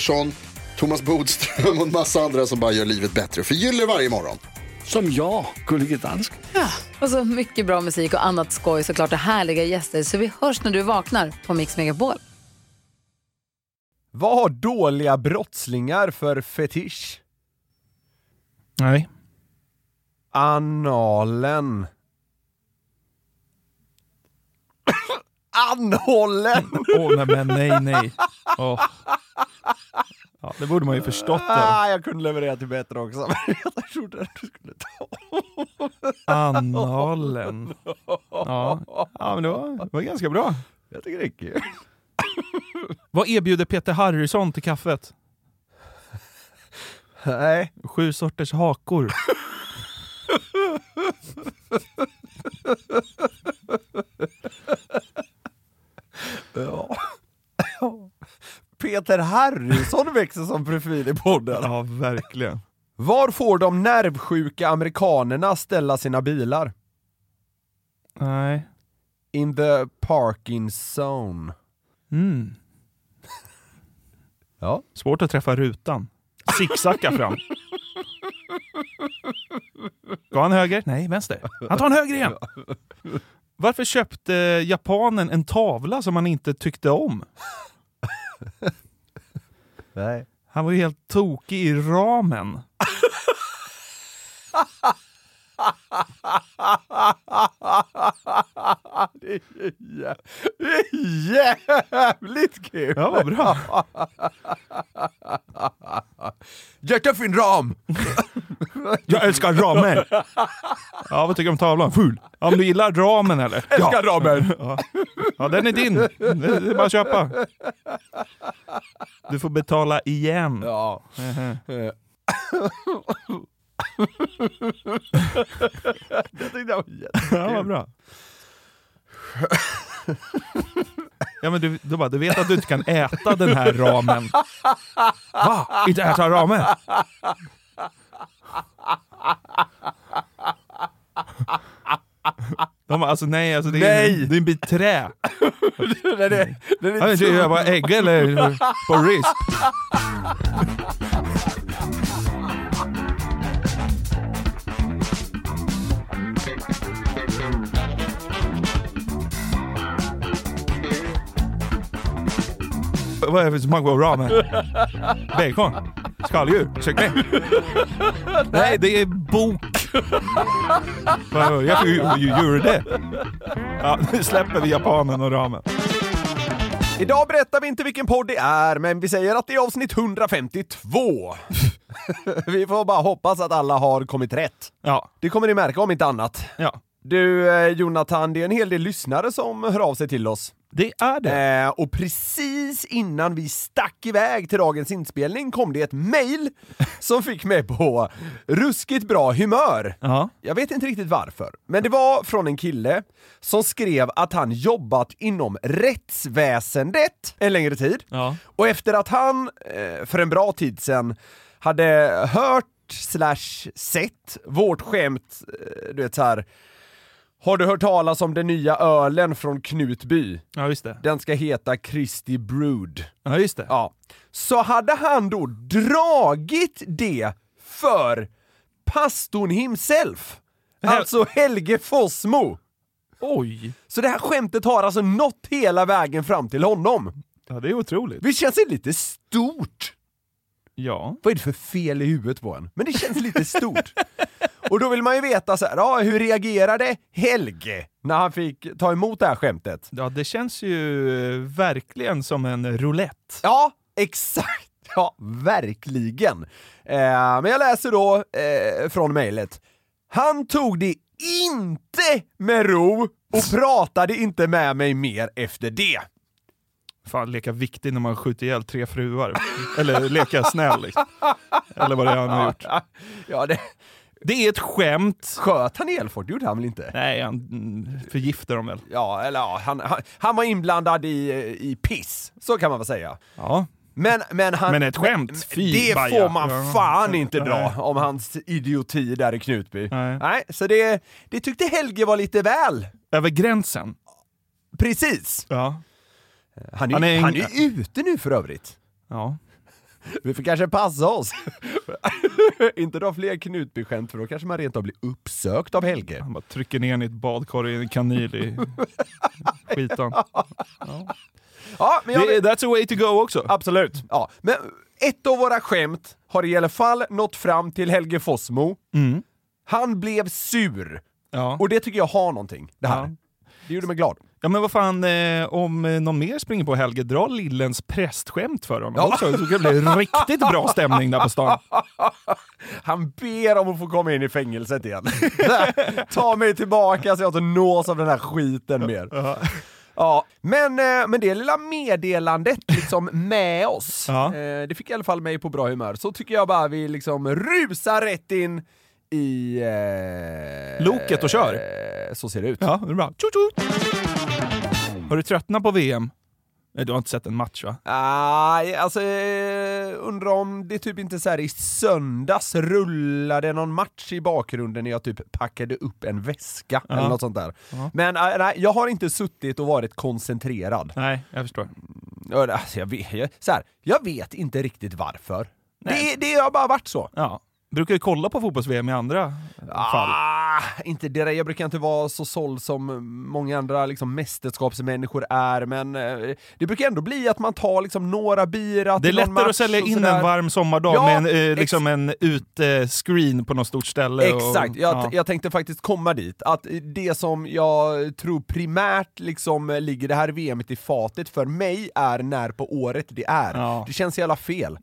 Pettersson, Thomas Bodström och en massa andra som bara gör livet bättre. Förgyller varje morgon. Som jag, Gullige Dansken. Och så mycket bra musik och annat skoj såklart och härliga gäster. Så vi hörs när du vaknar på Mix Megapol. Vad har dåliga brottslingar för fetisch? Nej. Analen. Anhållen! Åh, nej, men nej, nej. Åh. Ja, det borde man ju förstått det. Ah, jag kunde leverera till bättre också, men jag trodde att du skulle ta. Analen. Ja, ja men det var, det var ganska bra. Jag tycker det är kul. Vad erbjuder Peter Harrison till kaffet? Nej. Sju sorters hakor. Ja. Peter Harrison växer som profil i podden. Ja, verkligen. Var får de nervsjuka amerikanerna ställa sina bilar? Nej. In the parking zone. Mm. Ja. Svårt att träffa rutan. Zigzacka fram. Går han höger? Nej, vänster. Han tar en höger igen. Varför köpte japanen en tavla som han inte tyckte om? Nej. Han var ju helt tokig i ramen. det, är jä... det är jävligt kul! Ja, vad bra. Jättefin ram! Jag älskar ramen! Ja, vad tycker du om tavlan? Ful! Ja, men du gillar ramen eller? Älskar ja. ramen! Ja. ja, den är din. Det är bara att köpa. Du får betala igen. Ja. Jag tyckte det var jättekul. Ja, vad bra. Ja men du, du, bara, du vet att du inte kan äta den här ramen. Va? Inte äta ramen? De bara, alltså nej, alltså det är, Nej! det är en bit trä. den är, den är jag bara ägg eller på risp. Vad är det för smak på ramen? Bacon? Skaldjur? Kyckling? Nej, det är bok. Jag gjorde det. Ja, nu släpper vi japanen och ramen. Idag berättar vi inte vilken podd det är, men vi säger att det är avsnitt 152. vi får bara hoppas att alla har kommit rätt. Ja, Det kommer ni märka om inte annat. ja. Du eh, Jonathan, det är en hel del lyssnare som hör av sig till oss. Det är det. Eh, och precis innan vi stack iväg till dagens inspelning kom det ett mail som fick mig på ruskigt bra humör. Ja. Jag vet inte riktigt varför, men det var från en kille som skrev att han jobbat inom rättsväsendet en längre tid. Ja. Och efter att han, eh, för en bra tid sedan, hade hört slash sett vårt skämt, eh, du vet så här. Har du hört talas om den nya ölen från Knutby? Ja, just det. Den ska heta Christy Brood. Ja, just det. Ja. Så hade han då dragit det för pastorn himself. Alltså Helge Fossmo. Oj! Så det här skämtet har alltså nått hela vägen fram till honom. Ja, det är otroligt. Det känns ju lite stort. Ja. Vad är det för fel i huvudet på en? Men det känns lite stort. Och då vill man ju veta så här, ja, hur reagerade Helge när han fick ta emot det här skämtet? Ja, det känns ju eh, verkligen som en roulette. Ja, exakt! Ja, verkligen. Eh, men jag läser då eh, från mejlet. Han tog det inte med ro och pratade inte med mig mer efter det. Fan, leka viktig när man skjuter ihjäl tre fruar. Eller leka snäll liksom. Eller vad det är han har gjort. Ja, det... Det är ett skämt. Sköt han folk? Det gjorde han väl inte? Nej, han mm, förgiftar dem väl. Ja, eller ja, han, han, han var inblandad i, i piss. Så kan man väl säga. Ja. Men, men, han, Men ett skämt? Fy, det baja. får man fan inte dra om hans idioti där i Knutby. Nej. Nej, så det, det tyckte Helge var lite väl. Över gränsen. Precis. Ja. Han är, Han han är är, en- ute nu för övrigt. Ja. Vi får kanske passa oss. inte dra fler Knutby-skämt för då kanske man rent av blir uppsökt av Helge. Han bara trycker ner i ett badkar i en kanyl i skitan. Ja, men jag, Det, that's a way to go också. Absolut. Ja. Men ett av våra skämt har i alla fall nått fram till Helge Fossmo. Mm. Han blev sur. Ja. Och det tycker jag har någonting, det här. Ja. Det gjorde mig glad. Ja men vad fan, eh, om eh, någon mer springer på Helge, dra Lillens prästskämt för honom Ja. också, så det bli riktigt bra stämning där på stan. Han ber om att få komma in i fängelset igen. Ta mig tillbaka så jag inte nås av den här skiten mer. Ja, men eh, med det lilla meddelandet liksom med oss, Ja. eh, det fick i alla fall mig på bra humör, så tycker jag bara vi liksom rusar rätt in i... Eh, Loket och kör. Eh, så ser det ut. Ja, det är bra. Tjut, tjut. Har du tröttnat på VM? Nej, du har inte sett en match va? Nej, alltså eh, undrar om det typ inte så här i söndags rullade någon match i bakgrunden när jag typ packade upp en väska Ja. eller något sånt där. Ja. Men eh, nej, jag har inte suttit och varit koncentrerad. Nej, jag förstår. Ja, Alltså, jag, vet, jag, så här, jag vet inte riktigt varför. Det, det har bara varit så. Ja. Brukar du kolla på fotbolls-VM i andra fall? Ah, inte det, jag brukar inte vara så såld som många andra liksom, mästerskapsmänniskor är, men eh, det brukar ändå bli att man tar liksom, några bira Det är lättare att sälja in en varm sommardag Ja, med en, eh, liksom en ute-screen på något stort ställe. Exakt, och, jag, ja. jag tänkte faktiskt komma dit. Att det som jag tror primärt liksom ligger det här VMet i fatet för mig är när på året det är. Ja. Det känns jävla fel.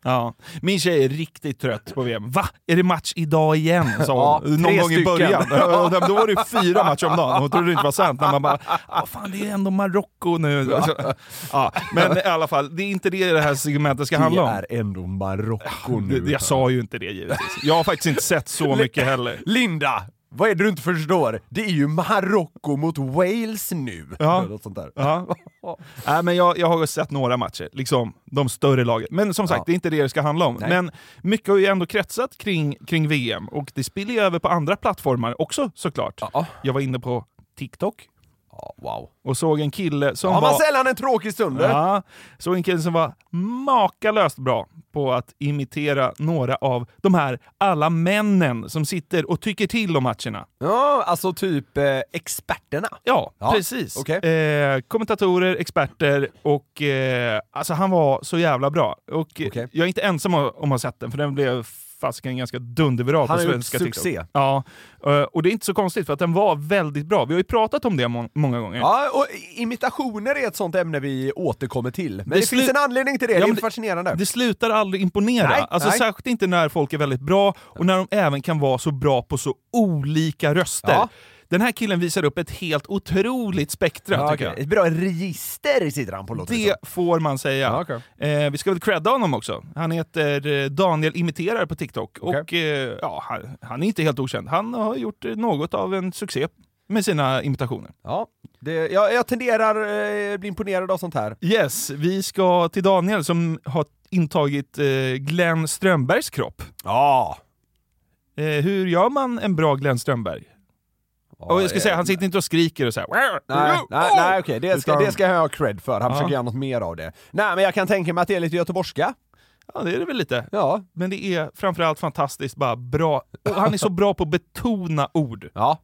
Min tjej är riktigt trött på VM. Va? Är det match idag igen? Sa Ja, hon. Någon tre gång i början. Ja, Då var det fyra matcher om dagen. Hon trodde det inte var sant. När man bara, ah, fan det är ändå Marocko nu. Alltså, ja. Men i alla fall, det är inte det det här segmentet ska handla Det om. är ändå Marocko nu. Det- Jag sa ju inte det givetvis. Jag har faktiskt inte sett så mycket heller. Linda! Vad är det du inte förstår? Det är ju Marocko mot Wales nu. Ja. Något sånt där. Ja. Nej, men jag, jag har sett några matcher, liksom de större lagen. Men som sagt, Ja. det är inte det det ska handla om. Nej. Men mycket har ju ändå kretsat kring, kring VM och det spiller ju över på andra plattformar också såklart. Ja. Jag var inne på TikTok wow. och såg en kille som Har man var... sällan en tråkig stund? Ja, såg en kille som var makalöst bra på att imitera några av de här alla männen som sitter och tycker till om matcherna. Ja, alltså typ eh, experterna. Ja, Ja, precis. okej. Eh, kommentatorer, experter och eh, alltså han var så jävla bra. Och Okej. jag är inte ensam om om att ha sett den, för den blev fasiken ganska dunderviral Han på har gjort svenska succé. TikTok. Ja, eh, och det är inte så konstigt för att den var väldigt bra. Vi har ju pratat om det må- många gånger. Ja, och imitationer är ett sånt ämne vi återkommer till. Men det, Det finns en anledning till det, Ja, det är det- fascinerande. Det slutar aldrig imponera. Nej, alltså nej. Särskilt inte när folk är väldigt bra och när de även kan vara så bra på så olika röster. Ja. Den här killen visar upp ett helt otroligt spektra Ja, tycker okej. jag. Ett bra register sitter han på låter det Det får man säga. Ja, okej. eh, vi ska väl credda honom också. Han heter eh, Daniel Imiterar på TikTok. Okej. Och eh, ja, han, han är inte helt okänd. Han har gjort eh, något av en succé med sina imitationer. Ja, det, jag, jag tenderar eh, bli imponerad av sånt här. Yes, vi ska till Daniel som har intagit eh, Glenn Strömbergs kropp. Ja. Eh, hur gör man en bra Glenn Strömberg? Och jag ska säga, han sitter inte och skriker och så här. Nej, nej, nej okej, det, ska, det ska jag ha cred för. Han Ja. försöker göra något mer av det. Nej, men jag kan tänka mig att det är lite göteborgska. Ja, det är det väl lite. Ja. Men det är framförallt fantastiskt bara bra. Och han är så bra på att betona ord. Ja.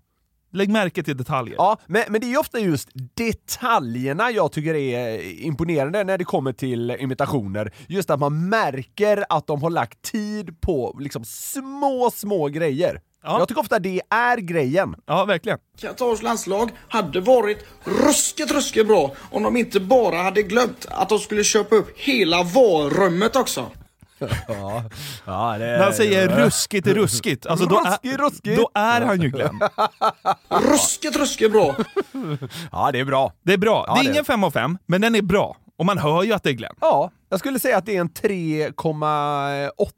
Lägg märke till detaljer. Ja, men, men det är ju ofta just detaljerna jag tycker är imponerande när det kommer till imitationer. Just att man märker att de har lagt tid på liksom små, små grejer. Ja. Jag tycker ofta det är grejen. Ja, verkligen. Katars landslag hade varit ruskigt, ruskigt bra om de inte bara hade glömt att de skulle köpa upp hela varummet också. Ja, ja det När han säger ruskigt ruskigt, alltså då, Ruskigt, är, ruskigt. då är han ju Glenn. Ruskigt, ruskigt bra. Ja, det är bra. Det är bra. Ja, det är det- ingen fem av fem, men den är bra. Och man hör ju att det är Glenn. Ja, jag skulle säga att det är en 3,8.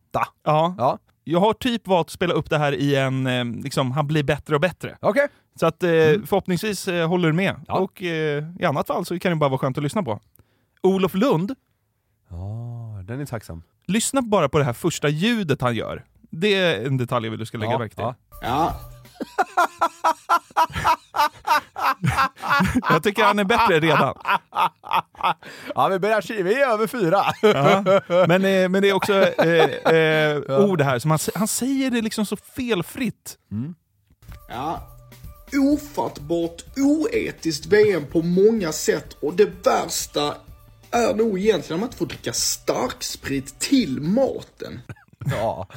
Ja. Ja, Jag har typ valt att spela upp det här i en, eh, liksom, han blir bättre och bättre. okej. Så att eh, förhoppningsvis eh, håller du med. Ja. Och eh, i annat fall så kan det bara vara skönt att lyssna på. Olof Lund, Ja, den är tacksam. lyssna bara på det här första ljudet han gör. Det är en detalj jag vill du ska lägga Ja, märke till. ja. Ja, Jag tycker han är bättre redan. Ja, vi börjar vi är över fyra. Ja. Men, eh, men det är också eh, eh, ord här som han, han säger det liksom så felfritt. ja. Ofattbart oetiskt VM på många sätt och det värsta är nog egentligen att man inte får dricka starksprit till maten. Ja.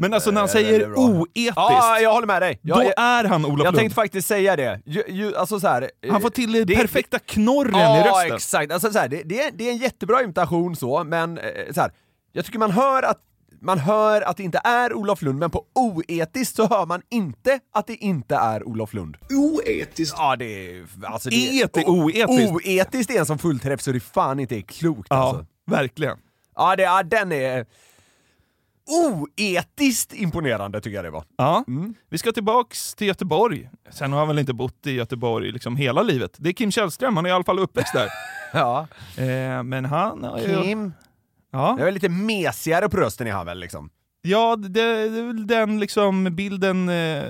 Men alltså när han är säger oetiskt, Ja, jag håller med dig. Jag, då jag, är han Olof jag Lund. tänkte faktiskt säga det. Ju, ju, alltså så här, Han får till det det- perfekta knorren i Ja, rösten. exakt. Alltså, så här, det, det, är, det är en jättebra imitation så, men eh, så här, jag tycker man hör att man hör att det inte är Olof Lund, men på oetiskt så hör man inte att det inte är Olof Lund. Oetiskt. Ja, det är... Alltså, det, Eti- oetiskt. Oetiskt är en som fullträff så det fan inte är klokt Ja, alltså. verkligen. Ja, det, ja, den är oetiskt imponerande tycker jag det var. Ja. Mm. Vi ska tillbaks till Göteborg. Sen har han väl inte bott i Göteborg liksom hela livet. Det är Kim Källström, han är i alla fall uppväxt där. Ja. eh, men han. Kim. Ja, Det är väl lite mesigare på rösten i han väl liksom? Ja det, det är väl den liksom bilden eh,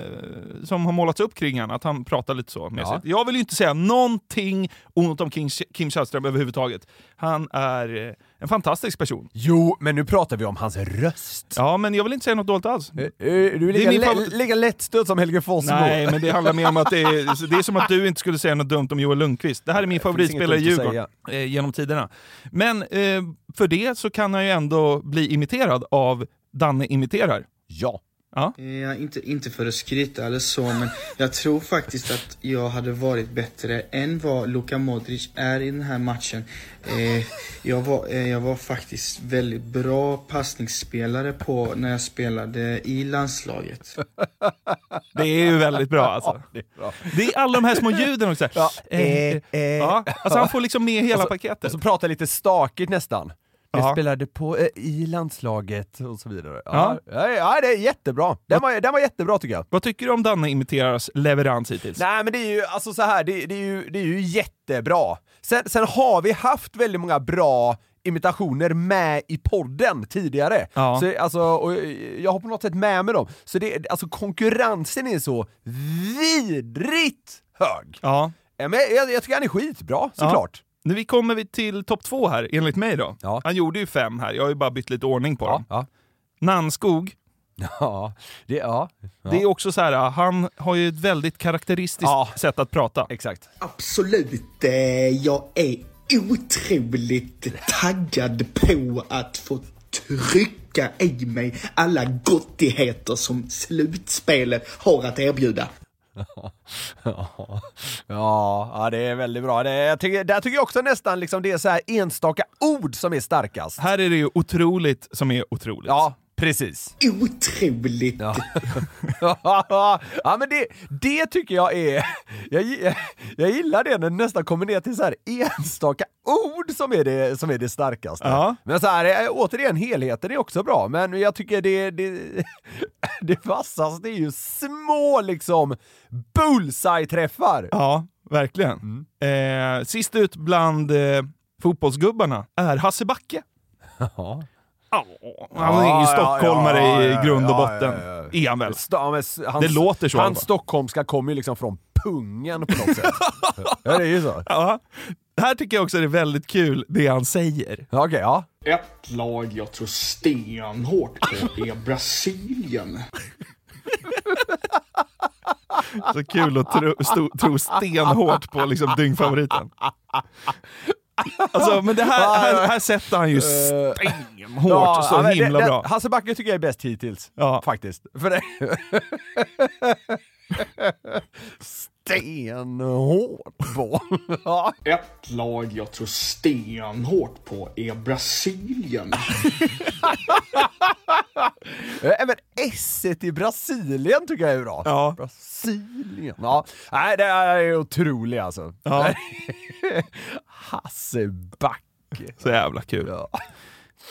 som har målats upp kring han, att han pratar lite så mesigt. Jag vill ju inte säga någonting ont om Kim, Kim Källström överhuvudtaget. Han är eh, en fantastisk person. Jo, men nu pratar vi om hans röst. Ja, men jag vill inte säga något dåligt alls. Eh, Du är Det är lika, min lä- favorit- lika lättstött som Helge Fossmo. Nej, men det handlar mer om att det är, det är som att du inte skulle säga något dumt om Joel Lundqvist. Det här är min Det finns favoritspelare i Djurgården eh, genom tiderna. Men eh, för det så kan han ju ändå bli imiterad av Danne imiterar. Ja. Ja. Ja, inte, inte för att skryta eller så, men jag tror faktiskt att jag hade varit bättre än vad Luka Modric är i den här matchen. Eh, jag, var, eh, jag var faktiskt väldigt bra passningsspelare på när jag spelade i landslaget. Det är ju väldigt bra alltså. Det är bra. Det är alla de här små ljuden också. Ja. Eh, Eh, eh. ja. Alltså han får liksom med hela Och så- paketet. Och så pratar lite stakigt nästan. Jag Ja. spelade på, eh, i landslaget och så vidare. Ja. Ja, ja det är jättebra. Den var, den var jättebra tycker jag. Vad tycker du om Danne imiteras leverans hittills? Nej men det är ju, alltså så här, det, det, är, ju, det är ju jättebra. Sen, sen har vi haft väldigt många bra imitationer med i podden tidigare. Ja. Så, alltså, och jag har på något sätt med mig dem. Så det, alltså, konkurrensen är så vidrigt hög. Ja. Ja, Men jag, jag tycker han är skitbra, såklart. Nu vi kommer vi till topp två här, enligt mig då. Ja. Han gjorde ju fem här, jag har ju bara bytt lite ordning på dem. Ja. Nannskog, Ja, det, ja. ja. det är också så här, han har ju ett väldigt karaktäristiskt Ja. sätt att prata. Exakt. Absolut, eh, jag är otroligt taggad på att få trycka i mig alla gottigheter som slutspelet har att erbjuda. Ja, ja, det är väldigt bra. Det, jag tycker, där tycker jag också nästan liksom det är så här enstaka ord som är starkast. Här är det ju otroligt som är otroligt. Ja, precis. Otroligt. Ja, ja men det, det tycker jag är... Jag, jag gillar det när det nästan kommer ner till så här enstaka ord som är det, som är det starkaste. Ja. Men så här, eh, återigen, helheten är också bra, men jag tycker det, det, det vassaste är ju små liksom bullseye-träffar. Ja, verkligen. Mm. Eh, sist ut bland eh, fotbollsgubbarna är Hasse Backe. Ja. Han är ju Ja, stockholmare ja, ja, i grund och botten. ja, ja. Är han väl? Sta- ja, men s- hans, Det låter så Hans stockholmska kommer ju liksom från pungen på något sätt. ja, det är ju så. Ja. Här tycker jag också det är väldigt kul det han säger. Okej, ja. Ett lag jag tror stenhårt på är Brasilien. Så kul att tro, sto, tro stenhårt på liksom dyngfavoriten. Alltså, men det här, här, här sätter han ju stenhårt så men det- himla det- bra. Hasse Backe tycker jag är bäst hittills. Ja. Faktiskt. För det... Stenhårt på. ja. Ett lag jag tror stenhårt på är Brasilien. Även S i Brasilien tycker jag är bra. Ja. Brasilien. Ja. Nej, det är otroligt alltså. Ja. Hasse Backe. Så jävla kul. Ja.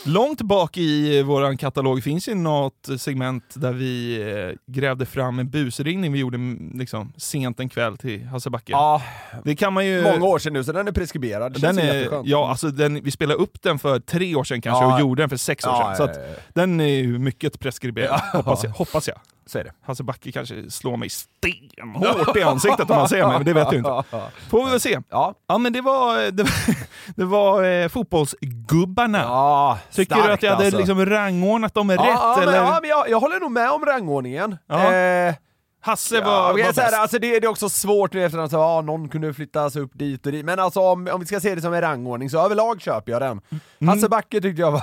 Långt bak i vår katalog finns ju något segment där vi eh, grävde fram en busringning vi gjorde mm, liksom, sent en kväll till Hasse Backe. ja, Det kan man ju... många år sedan nu så den är preskriberad. Den är, ja, alltså den, vi spelade upp den för tre år sedan kanske Ja. och gjorde den för sex år Ja, sedan. Så den är ju mycket preskriberad, hoppas, jag, hoppas jag. Så är det. Hasse Backe kanske slår mig stenhårt i ansiktet om han ser mig, men det vet jag inte. Får vi väl se. Ja. Ja men det var, det var, det var eh, fotbollsgubbarna. Ja, Tycker starkt du att jag hade alltså. liksom rangordnat dem rätt? ja, eller? Men, ja, men jag, jag håller nog med om rangordningen. Ja. Eh, Hasse Ja, var, var här, bäst. alltså det, det är också svårt nu efterhand, så, ja, någon kunde flyttas upp dit och dit, men alltså om, om vi ska se det som en rangordning så överlag köper jag den. Mm. Hasse Backe tyckte jag var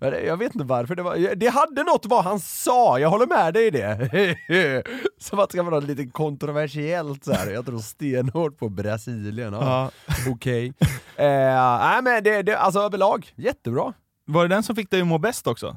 jag vet inte varför, det, var, det hade något vad han sa, jag håller med dig i det. Som att det ska vara lite kontroversiellt så här. jag tror stenhårt på Brasilien. Ja. Okej. Eh, nej men det, det, alltså överlag, jättebra. Var det den som fick dig att må bäst också?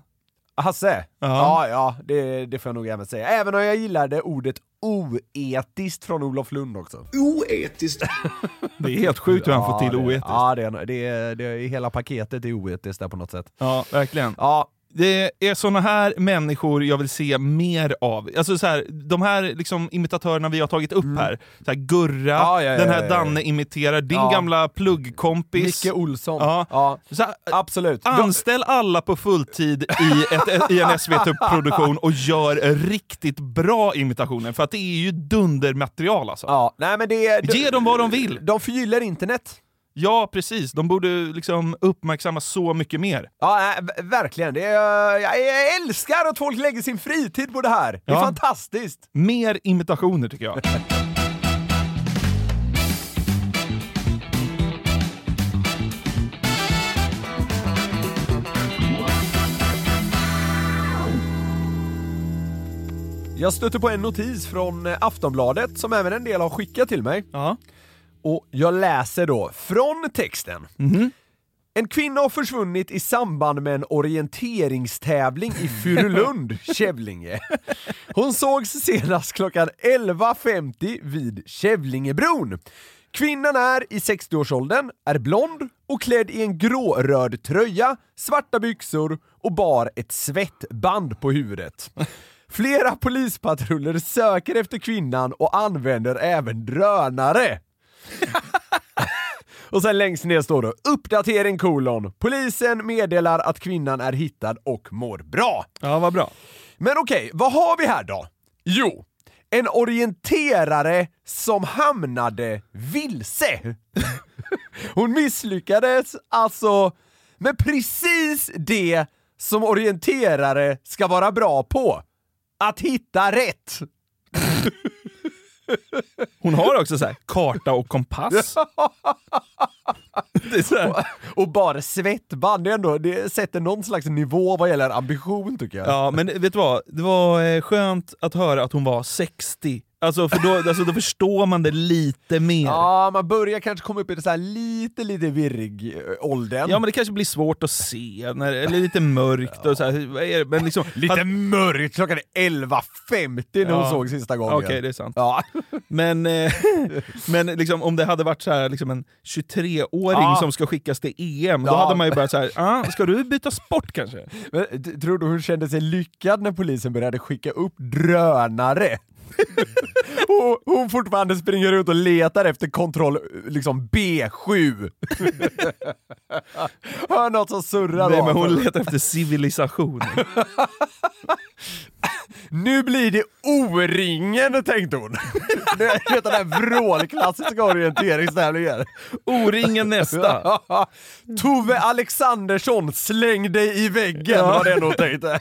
Hasse? Ja. Ja, ja, det, det får jag nog även säga. Även om jag gillade ordet oetiskt från Olof Lund också. Oetiskt. Det är helt sjukt hur han får till oetiskt. Ja, det är, det, det hela paketet är oetiskt där på något sätt. Ja, verkligen. Ja, Det är såna här människor jag vill se mer av. Alltså så här, de här liksom imitatörerna vi har tagit upp här. Så här Gurra, Mm. Ja, ja, ja, den här. Danne imiterar, din gamla pluggkompis. Micke Olsson. Ja. Här, absolut. Anställ alla på fulltid i, ett, i en SVT-produktion och gör riktigt bra imitationer, för att det är ju dundermaterial alltså. Ja, nej men det. Ge dem vad de vill. De förgyller internet. Ja, precis. De borde liksom uppmärksammas så mycket mer. Ja, v- verkligen. Det är, jag, jag älskar att folk lägger sin fritid på det här. Det är Ja. fantastiskt. Mer imitationer tycker jag. Jag stötte på en notis från eh, Aftonbladet som även en del har skickat till mig. Ja. Och jag läser då från texten. En kvinna har försvunnit i samband med en orienteringstävling i Furulund, Kävlinge. Hon sågs senast klockan 11.50 vid Kävlingebron. Kvinnan är i 60-årsåldern, är blond och klädd i en gråröd tröja, svarta byxor och bar ett svettband på huvudet. Flera polispatruller söker efter kvinnan och använder även drönare. Och sen längst ner står det uppdatering kolon. Polisen meddelar att kvinnan är hittad och mår bra. Ja, vad bra. Men okej, vad har vi här då? Jo, en orienterare som hamnade vilse. Hon misslyckades alltså med precis det som orienterare ska vara bra på. Att hitta rätt. Hon har också så här, karta och kompass. Här, Och bara svettband, det, är ändå, det sätter någon slags nivå vad gäller ambition tycker jag. ja, men vet du vad? Det var eh, skönt att höra att hon var 60. Alltså, för då, alltså, då förstår man det lite mer. Ja, man börjar kanske komma upp i det så här lite, lite virrig eh, åldern. Ja men det kanske blir svårt att se, när, eller lite mörkt och så här? Men liksom, Lite han- mörkt, klockan är 11.50 när hon Ja. såg sista gången. Okej, det är sant. Ja. Men, eh, men liksom, om det hade varit så här, liksom en 23-åring Ja. som ska skickas till EM, då hade man ju börjat så här, ah, ska du byta sport kanske? Men, tror du hon kände sig lyckad när polisen började skicka upp drönare? Och hon fortfarande springer runt och letar efter kontroll liksom B7. Hör något som surrar Nej, men hon letar efter civilisation. Nu blir det O-ringen, tänkte hon. Du vet den där vrålklassiska orienteringstävlingen. O-ringen nästa. Tove Alexandersson, släng dig i väggen, Ja. var det hon tänkte.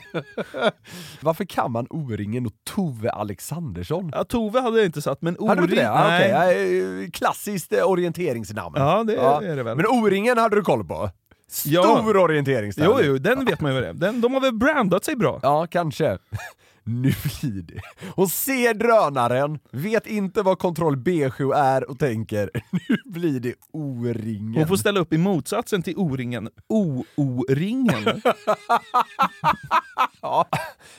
Varför kan man O-ringen och Tove Alexandersson? Ja, Tove hade jag inte satt, men Hade du inte O-ring... det? Ja, nej. okej. Ja, Klassiskt eh, orienteringsnamn. Ja, det är det väl. Men O-ringen hade du koll på? Stor Ja. orienteringstävling. Jo, jo, den vet man ju vad det är. Den, de har väl brandat sig bra. Ja, kanske. Nu blir det. Hon ser drönaren, vet inte vad kontroll B7 är och tänker nu blir det O-ringen. Hon får ställa upp i motsatsen till O-ringen. O-O-ringen. Ja.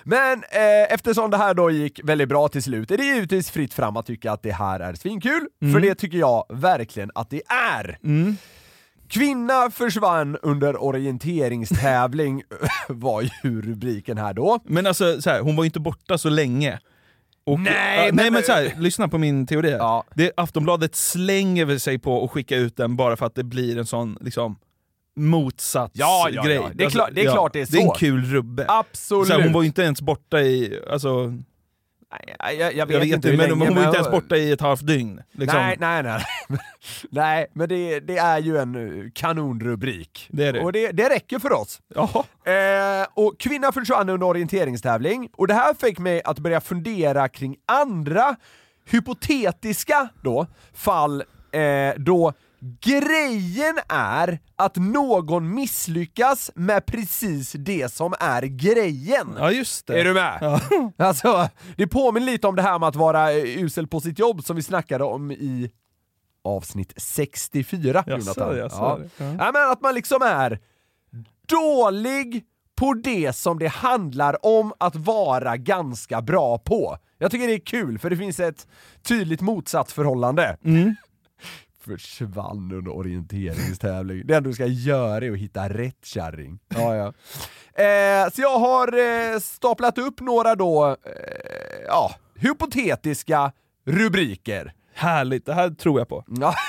Men eh, eftersom det här då gick väldigt bra till slut är det givetvis fritt fram att tycka att det här är svinkul, för det tycker jag verkligen att det är. Kvinna försvann under orienteringstävling var ju rubriken här då. Men alltså, så här, hon var ju inte borta så länge. Och, Nej, ja, men- nej men så här, lyssna på min teori. Ja. Det, Aftonbladet slänger väl sig på att skicka ut den bara för att det blir en sån liksom motsatsgrej. Ja, ja, ja. Det är klart- det är klart det är Det är en så. kul rubbe. Absolut. Så här, hon var ju inte ens borta i, alltså, Nej, jag, jag, jag vet inte, men länge, hon var inte ens borta i ett halvt dygn. Liksom. Nej, nej, nej. nej, men det, det är ju en eh, kanonrubrik. Det är det. Och det, det räcker för oss. Eh, och kvinna försvann under orienteringstävling, och det här fick mig att börja fundera kring andra hypotetiska då, fall eh, då grejen är att någon misslyckas med precis det som är grejen. Ja just det. Är du med? Ja. Alltså, det påminner lite om det här med att vara eh, usel på sitt jobb som vi snackade om i avsnitt 64, Jaså, Jonathan. jaså, ja. ja. Ja, men att man liksom är dålig på det som det handlar om att vara ganska bra på. Jag tycker det är kul, för det finns ett tydligt motsatsförhållande. Mm. Försvann under orienteringstävling. Det enda du ska göra är att hitta rätt kärring. Ja, ja. Eh, så jag har eh, staplat upp några då, eh, ja, hypotetiska rubriker. Härligt, det här tror jag på. Ja.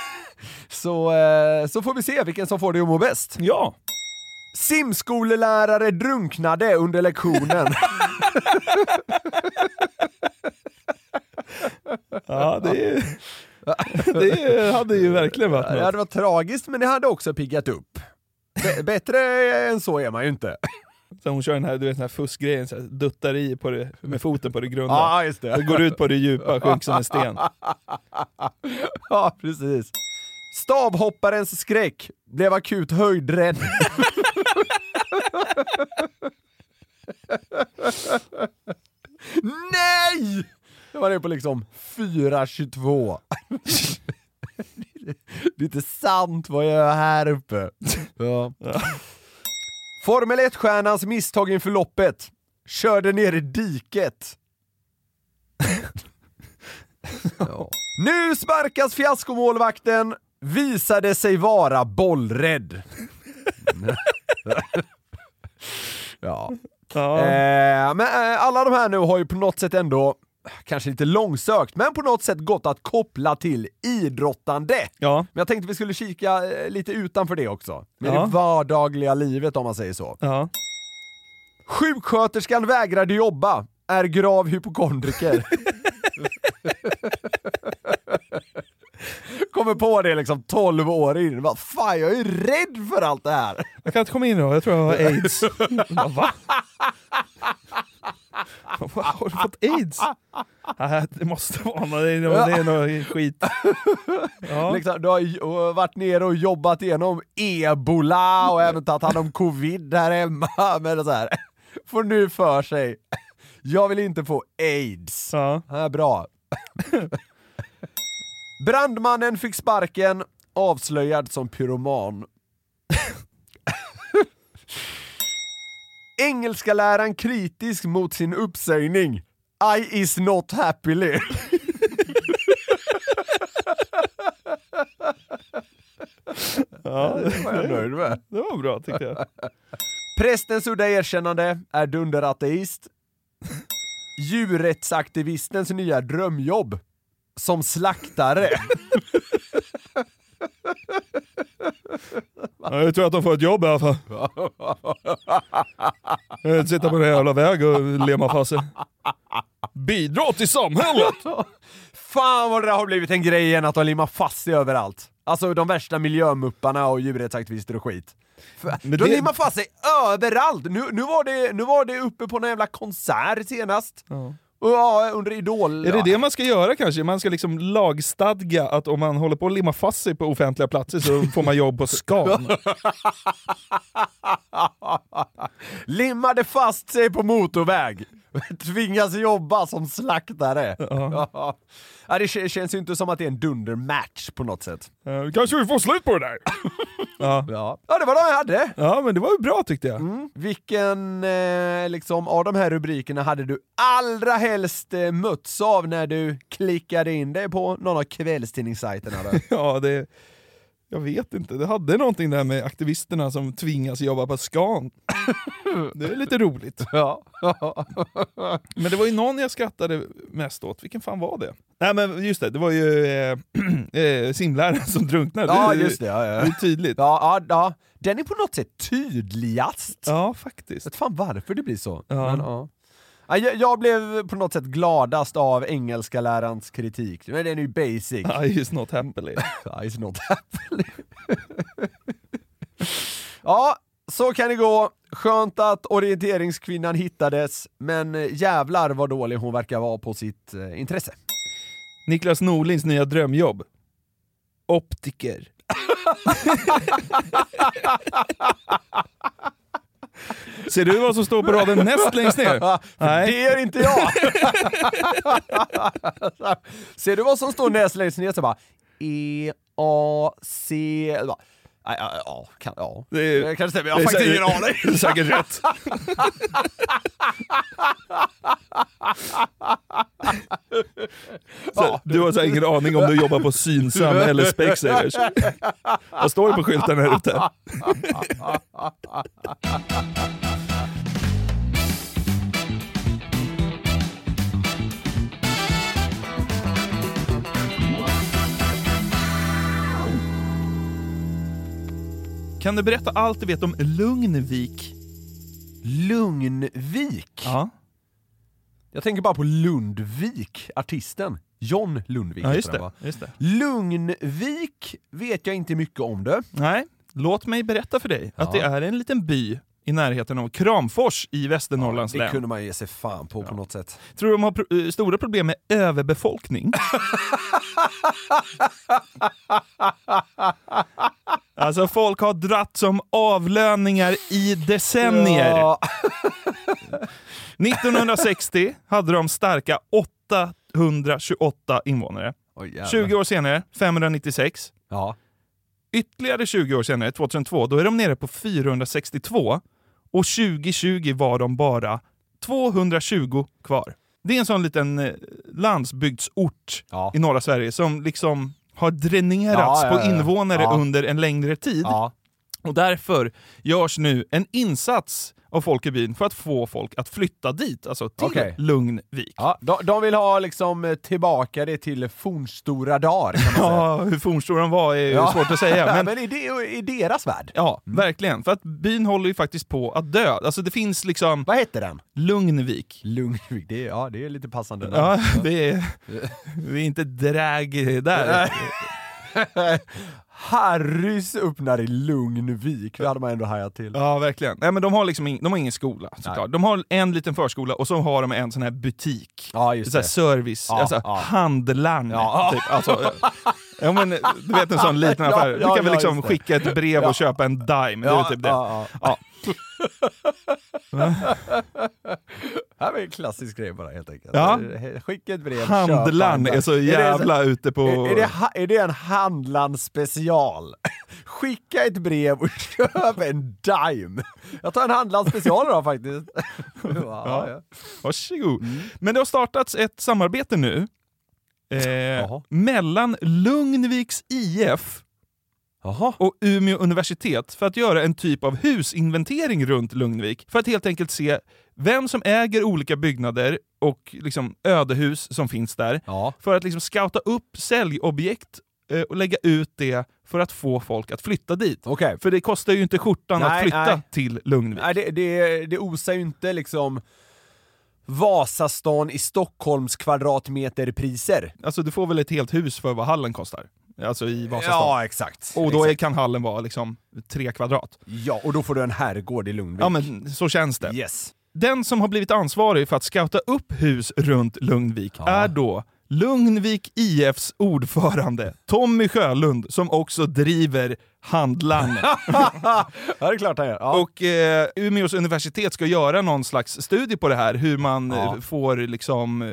Så, eh, så får vi se vilken som får dig att må bäst. Ja. Simskolelärare drunknade under lektionen. Ja, det, det hade ju verkligen varit något. det var tragiskt, men det hade också piggat upp. B- bättre än så är man ju inte. Så hon kör den här, du vet, den här fuskgrejen, så här, duttar i på det, med foten på det grunda. Ja, just Det det. går ut på det djupa, sjönk som en sten. Ja, precis. Stavhopparens skräck blev akut höjdrädd. Nej! Jag var nere på liksom 4.22. Det är inte sant vad jag gör här uppe. Ja. Formel 1-stjärnans misstag inför loppet. Körde ner i diket. Ja. Nu sparkas fiaskomålvakten, visade sig vara bollrädd. ja. Eh, men eh, alla de här nu har ju på något sätt ändå, kanske lite långsökt, men på något sätt gått att koppla till idrottande. ja. Men jag tänkte vi skulle kika eh, lite utanför det också. Med Ja. det vardagliga livet om man säger så. ja. Sjuksköterskan vägrade jobba, är grav hypokondriker. Kommer på det liksom 12 år in, Vad fan jag är rädd för allt det här. Jag kan inte komma in då, jag tror jag har aids. Bara, Va? Har du fått aids? Nej, det måste vara något, det är något, det är något skit. Ja. Liksom, du har varit nere och jobbat igenom ebola och även tagit hand om covid här hemma. Men så här, får nu för sig, jag vill inte få aids. Ja. Ja, bra. Brandmannen fick sparken, avslöjad som pyroman. Engelska läraren kritisk mot sin uppsägning. I is not happily. Ja, Det var jag nöjd med. det var bra tyckte jag. Prästens udda erkännande är dunderateist. Djurrättsaktivistens nya drömjobb. Som slaktare. Ja, jag tror att de får ett jobb i alla fall. Inte sitta på den jävla väg och lemma fast sig. bidra till samhället. Fan vad det där har blivit en grej igen att de limmar fast sig överallt. Alltså de värsta miljömupparna och djurrättsaktivister och skit. Men de det- limmar fast sig överallt! Nu, nu, var det, nu var det uppe på någon jävla konsert senast. Och ja, under Idol. Är det det man ska göra kanske? Man ska liksom lagstadga att om man håller på att limma fast sig på offentliga platser så får man jobb på Scan. Limmade fast sig på motorväg. Tvingas jobba som slaktare. Ja. Ja, det känns ju inte som att det är en dundermatch på något sätt. Uh, kanske vi får slut på det där. Ja. Ja. ja, det var de jag hade. ja, men det var ju bra tyckte jag. Mm. Vilken eh, liksom, av de här rubrikerna hade du allra helst eh, mötts av när du klickade in dig på någon av kvällstidningssajterna? Ja, det... Jag vet inte, det hade någonting där med aktivisterna som tvingas jobba på Scan. Det är lite roligt. ja. Men det var ju någon jag skrattade mest åt, vilken fan var det? Nej men just det, det var ju eh, eh, simläraren som drunknade. ja, just det. Ja, Det ja. är tydligt. Ja, ja, ja. Den är på något sätt tydligast. Ja, faktiskt. Vet fan varför det blir så. Ja. Men, ja. Ja, jag, jag blev på något sätt gladast av engelska lärarens kritik. Men den är ju basic. I is not happily. It's not happening. ja, så kan det gå. Skönt att orienteringskvinnan hittades, men jävlar vad dålig hon verkar vara på sitt eh, intresse. Niklas Norlings nya drömjobb. Optiker. Ser du vad som står på raden näst längst ner? Nej. Det är inte jag! Ser du vad som står näst längst ner? Så bara E, A, C... Bara, Ja, ja, kan, ja. Det är- Det kanske stämmer, jag har faktiskt ingen aning. Det är säkert rätt. Så, du har så här ingen aning om du jobbar på Synsam eller Specsavers. Vad står det på skylten här ute? Kan du berätta allt du vet om Lugnvik? Lugnvik? Ja, Jag tänker bara på Lundvik, artisten. John Lundvik ja just, det, va? just det. Lugnvik vet jag inte mycket om det. Nej, låt mig berätta för dig att Ja. det är en liten by i närheten av Kramfors i Västernorrlands det län. kunde man ge sig fan på på något sätt. Tror du de har pro- eh, stora problem med överbefolkning? alltså folk har dratt som avlöningar i decennier. Ja. 1960 hade de starka 828 invånare. Jävlar. 20 år senare 596. Ja. Ytterligare 20 år senare, 2002, då är de nere på 462 och 2020 var de bara 220 kvar. Det är en sån liten eh, landsbygdsort Ja. i norra Sverige som liksom har dränerats Ja, ja, på invånare under en längre tid. Och därför görs nu en insats av folk i byn för att få folk att flytta dit, alltså till Okej. Lugnvik. Ja, de, de vill ha liksom eh, tillbaka det till fornstora dagar. Ja, hur fornstor de var är Ja. svårt att säga. Men Men i, det, i deras värld. Ja, verkligen. För att byn håller ju faktiskt på att dö. Alltså det finns liksom Vad heter den? Lugnvik. Lugnvik, det är, ja, det är lite passande. Ja, det är, vi är inte drag där. Harrys öppnar i Lugnvik, det hade man ändå hajat till. Ja, verkligen. Nej, men de har liksom ing, de har ingen skola såklart. De har en liten förskola och så har de en sån här butik. Ja, just så här det. service, Ja, alltså ja. handlarn. Ja. Typ. Alltså, ja, men, du vet en sån liten affär. Du kan väl liksom skicka ett brev och köpa en dime. det är typ det. ja, här var en klassisk grej bara helt enkelt. Ja. Skicka ett brev, en- är så jävla ute på... Är, är, det, är det en handlarn special? Skicka ett brev och köp en dime. Jag tar en handlarn special då faktiskt. Ja, ja. Varsågod. Men det har startats ett samarbete nu eh, mellan Lugnviks IF Jaha. och Umeå universitet för att göra en typ av husinventering runt Lugnvik. För att helt enkelt se vem som äger olika byggnader och liksom ödehus som finns där. Ja. För att liksom scouta upp säljobjekt eh, och lägga ut det för att få folk att flytta dit. Okej. För det kostar ju inte skjortan att Nej, flytta nej. till Lugnvik. Nej, det, det, det osar ju inte liksom Vasastan i Stockholms kvadratmeterpriser. Alltså du får väl ett helt hus för vad hallen kostar? Alltså i Vasastan. Ja, exakt. Och då exakt. kan hallen vara liksom tre kvadrat. Ja, och då får du en herrgård i Lugnvik. Ja men så känns det. Yes. Den som har blivit ansvarig för att scouta upp hus runt Lugnvik är då Lugnvik IFs ordförande Tommy Sjölund som också driver handlaren. ja, det är klart han gör. Ja. Och eh, Umeås universitet ska göra någon slags studie på det här, hur man Ja. eh, får liksom eh,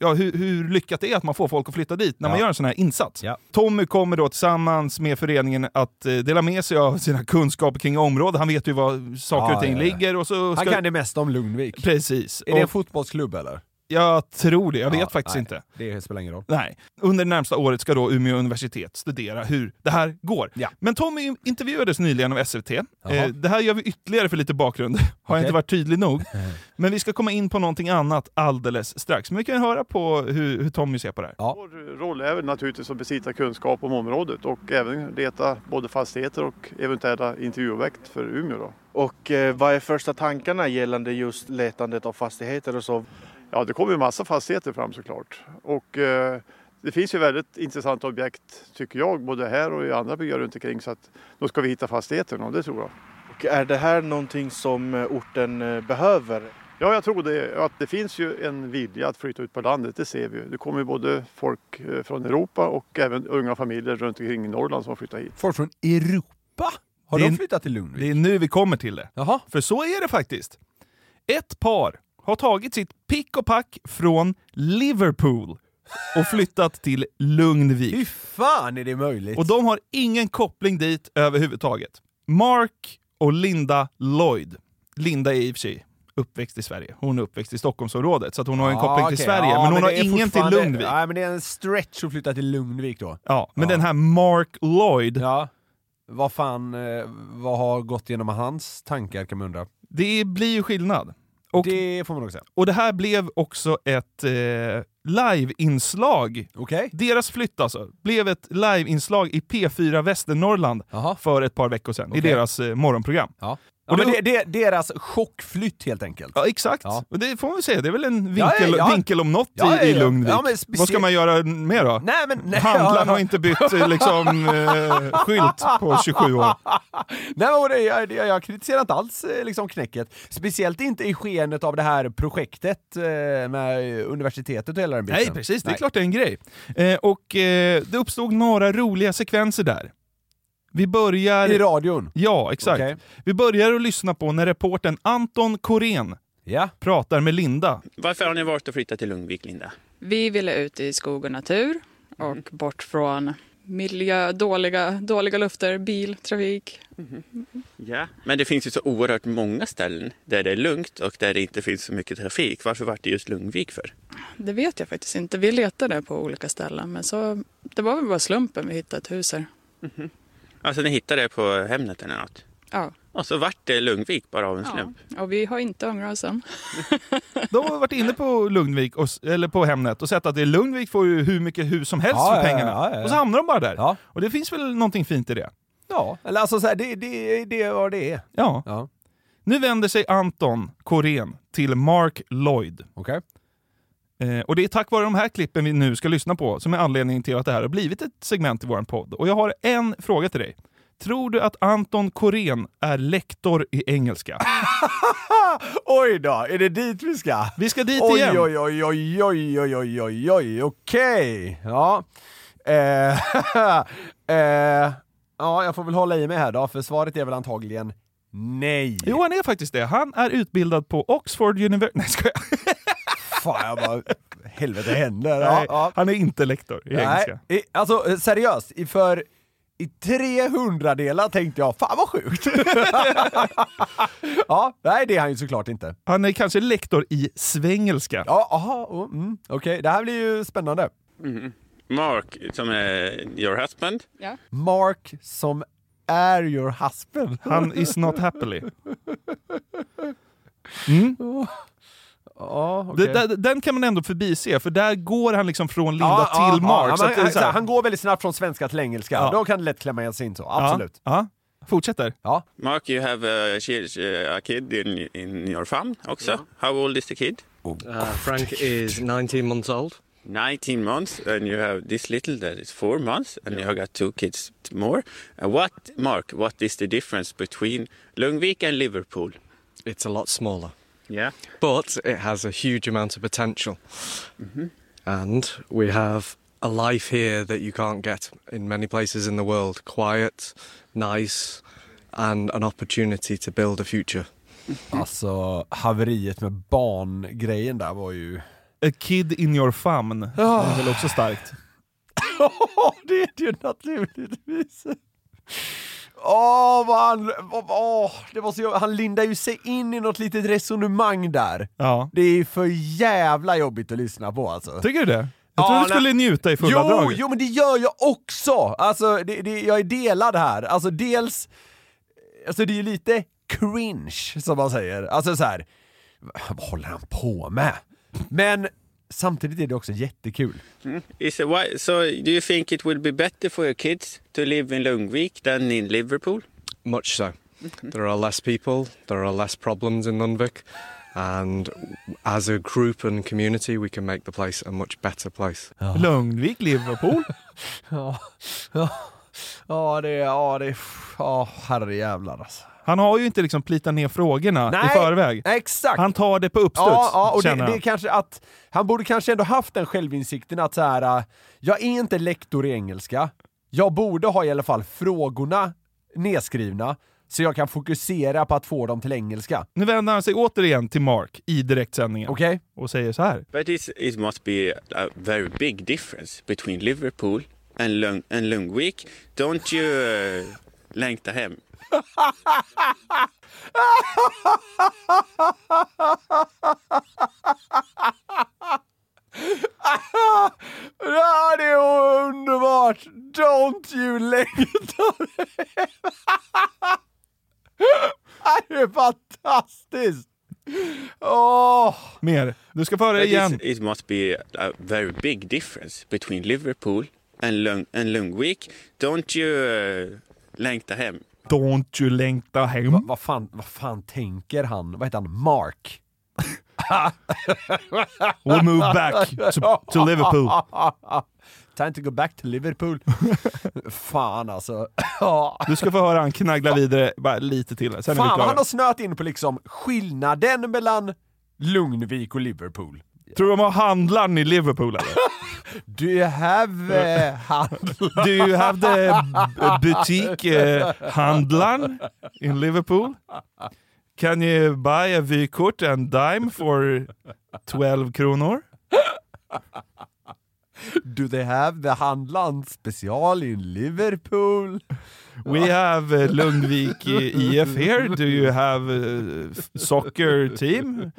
Ja, hur, hur lyckat det är att man får folk att flytta dit när man Ja. gör en sån här insats. Ja. Tommy kommer då tillsammans med föreningen att eh, dela med sig av sina kunskaper kring området. Han vet ju var saker och ting ligger. Och så Han ska... kan det mesta om Lugnvik. Precis. Är det en Och fotbollsklubb eller? Jag tror det, jag vet Ja, faktiskt nej, inte. Det spelar ingen roll. Nej. Under det närmsta året ska då Umeå universitet studera hur det här går. Ja. Men Tommy intervjuades nyligen av SVT. Jaha. Eh, det här gör vi ytterligare för lite bakgrund. Har jag Okej. inte varit tydlig nog. Men vi ska komma in på någonting annat alldeles strax. Men vi kan höra på hur, hur Tommy ser på det här. Ja. Vår roll är väl naturligtvis att besitta kunskap om området och även leta både fastigheter och eventuella intervjuobjekt för Umeå. Då. Och eh, vad är första tankarna gällande just letandet av fastigheter och så? Ja, det kommer ju massa fastigheter fram såklart. Och eh, det finns ju väldigt intressanta objekt tycker jag, både här och i andra byar runt omkring. Så att då ska vi hitta fastigheterna och det tror jag. Och är det här någonting som eh, orten eh, behöver? Ja, jag tror det. Att det finns ju en vilja att flytta ut på landet, det ser vi ju. Det kommer ju både folk eh, från Europa och även unga familjer runt omkring i Norrland som flyttar hit. Folk från Europa? Har Det de flyttat till Lugnvik? Det är nu vi kommer till det. Jaha. För så är det faktiskt. Ett par har tagit sitt pick och pack från Liverpool och flyttat till Lugnvik. Hur fan är det möjligt? Och de har ingen koppling dit överhuvudtaget. Mark och Linda Lloyd. Linda är i och för sig uppväxt i Sverige. Hon är uppväxt i Stockholmsområdet, så att hon har en Ja, koppling till okej. Sverige. Ja, men hon har det är ingen till Lugnvik. Nej, men det är en stretch att flytta till Lugnvik då. Ja, men Ja. den här Mark Lloyd, Ja. Vad fan, eh, vad har gått genom hans tankar kan man undra. det blir ju skillnad. Och Det får man nog säga. Och det här blev också ett eh, live-inslag. Okej. Deras flytt alltså, blev ett live-inslag i P4 Västernorrland Jaha. för ett par veckor sedan, i Okej. deras eh, morgonprogram. Ja. Ja, men det- det, deras chockflytt helt enkelt. Ja, exakt. Ja. Och det får man väl säga, det är väl en vinkel, Ja, ja, vinkel om något i, i. Lugnvik. Vad ska man göra mer då? Nej men... Nej, Handlaren har inte bytt eh, liksom, eh, skylt på 27 år. Nej men jag, jag, jag kritiserar inte alls eh, liksom knäcket. Speciellt inte i skenet av det här projektet eh, med universitetet och hela den biten. Nej, precis. Det är Nej. klart det är en grej. Eh, och eh, det uppstod några roliga sekvenser där. Vi börjar... I radion? Ja, exakt. Okej. Vi börjar att lyssna på när reportern Anton Korén Ja. pratar med Linda. Varför har ni valt att flytta till Lugnvik, Linda? Vi ville ut i skog och natur och bort från miljö, dåliga, dåliga lufter, bil, trafik. Ja. Men det finns ju så oerhört många ställen där det är lugnt och där det inte finns så mycket trafik. Varför vart det just Lugnvik för? Det vet jag faktiskt inte. Vi letade på olika ställen men så, det var väl bara slumpen vi hittade ett hus här. Alltså ni hittade det på Hemnet eller något? Ja. Och så vart det Lugnvik bara av en ja. slump? Och vi har inte ångrat sen. De har varit inne på Lugnvik, och, eller på Hemnet, och sett att det är Lugnvik får ju hur mycket hus som helst Ja, för ja, pengarna. ja, ja, ja. Och så hamnar de bara där. Ja. Och det finns väl någonting fint i det. Ja, eller alltså så här, det, det, det är vad det är. Ja. Ja. Nu vänder sig Anton Korén till Mark Lloyd. Okej. Eh, och det är tack vare de här klippen vi nu ska lyssna på som är anledningen till att det här har blivit ett segment i vår podd. Och jag har en fråga till dig. Tror du att Anton Korén är lektor i engelska? Oj då, är det dit vi ska? Vi ska dit oj, igen. Oj, oj, oj, oj, oj, oj, oj, oj, okej. Ja. Eh, eh, ja, jag får väl hålla i mig här då, för svaret är väl antagligen nej. Jo, han är faktiskt det. Han är utbildad på Oxford University. Nej, ska jag? Fan, jag bara, helvete händer. Ja, ja. Han är inte lektor i engelska. Nej, i- alltså eh, seriöst, i för i 300 delar tänkte jag, fan vad sjukt! ja, nej det är han ju såklart inte. Han är kanske lektor i svengelska. Ja, aha, oh, mm, okej, det här blir ju spännande. Mhm. Mark, som är your husband. Ja. Mark som är your husband. Han is not happily. Mm. Ja. Det- där- Den kan man ändå förbise, för där går han liksom från Linda Ja, till ja, Mark. han, så här- han går väldigt snabbt från svenska till engelska, Ja. då kan det lätt klämma sig in så, absolut. Ja, ja. fortsätter. Ja. Mark, you have a, chi- a kid in, in your farm also. How old is the kid? Uh, Frank is 19 months old. 19 months, and you have this little that is four months, and you have got two kids more. Uh, what, Mark, what is the difference between Lungvik and Liverpool? It's a lot smaller. Yeah. But it has a huge amount of potential. Mhm. And we have a life here that you can't get in many places in the world. Quiet, nice, and an opportunity to build a future. Alltså haveriet med barngrejen där var ju... A kid in your famn. Det är väl också starkt. det är det ju naturligtvis. Åh, vad han... Åh, det var så, jobbigt. han lindar ju sig in i något litet resonemang där. Ja. Det är för jävla jobbigt att lyssna på alltså. Tycker du det? Jag tror Ja, du skulle nej. njuta i fulla jo, drag. Jo, men det gör jag också! Alltså, det, det, jag är delad här. Alltså dels, alltså det är ju lite cringe som man säger. Alltså så här. vad håller han på med? Men samtidigt är det också jättekul. Mm. Is it why, so do you think it will be better for your kids to live in Lungvik than in Liverpool? Much so. There are less people, there are less problems in Nunvik, and as a group and community, we can make the place a much better place. Lugnvik, Liverpool. Ja, ja, ja det är, ja det är, ja herrejävlar alltså. Han har ju inte liksom plitat ner frågorna Nej, i förväg. Exakt! Han tar det på uppstuds, Ja, ja och det, det är han. kanske att, han borde kanske ändå haft den självinsikten att så här, äh, jag är inte lektor i engelska, jag borde ha i alla fall frågorna nedskrivna, så jag kan fokusera på att få dem till engelska. Nu vänder han sig återigen till Mark i direktsändningen Okej. och säger så här. But it's, it must be a very big difference between Liverpool and, Lung, and Lungvik. Don't you uh, längta hem? Det är underbart! Don't you längta Det är fantastiskt! Åh! Mer. Du ska få höra igen. it must be a very big difference between Liverpool and, Lung, and Lungvik. Don't you uh, längta hem? Don't you längta hem. Va- Vad fan, vad fan tänker han? Vad heter han? Mark? We'll move back to, to Liverpool. Time to go back to Liverpool. fan alltså. Du ska få höra han knaggla vidare bara lite till. Sen Fan han har snöat in på liksom skillnaden mellan Lugnvik och Liverpool. Tror du de har handlaren i Liverpool eller? Do you have uh, handlaren? Do you have the b- boutique uh, handlaren in Liverpool? Can you buy a vykort and dime for 12 kronor? Do they have the handlaren special in Liverpool? We have uh, Lundvik IF here. Do you have a soccer team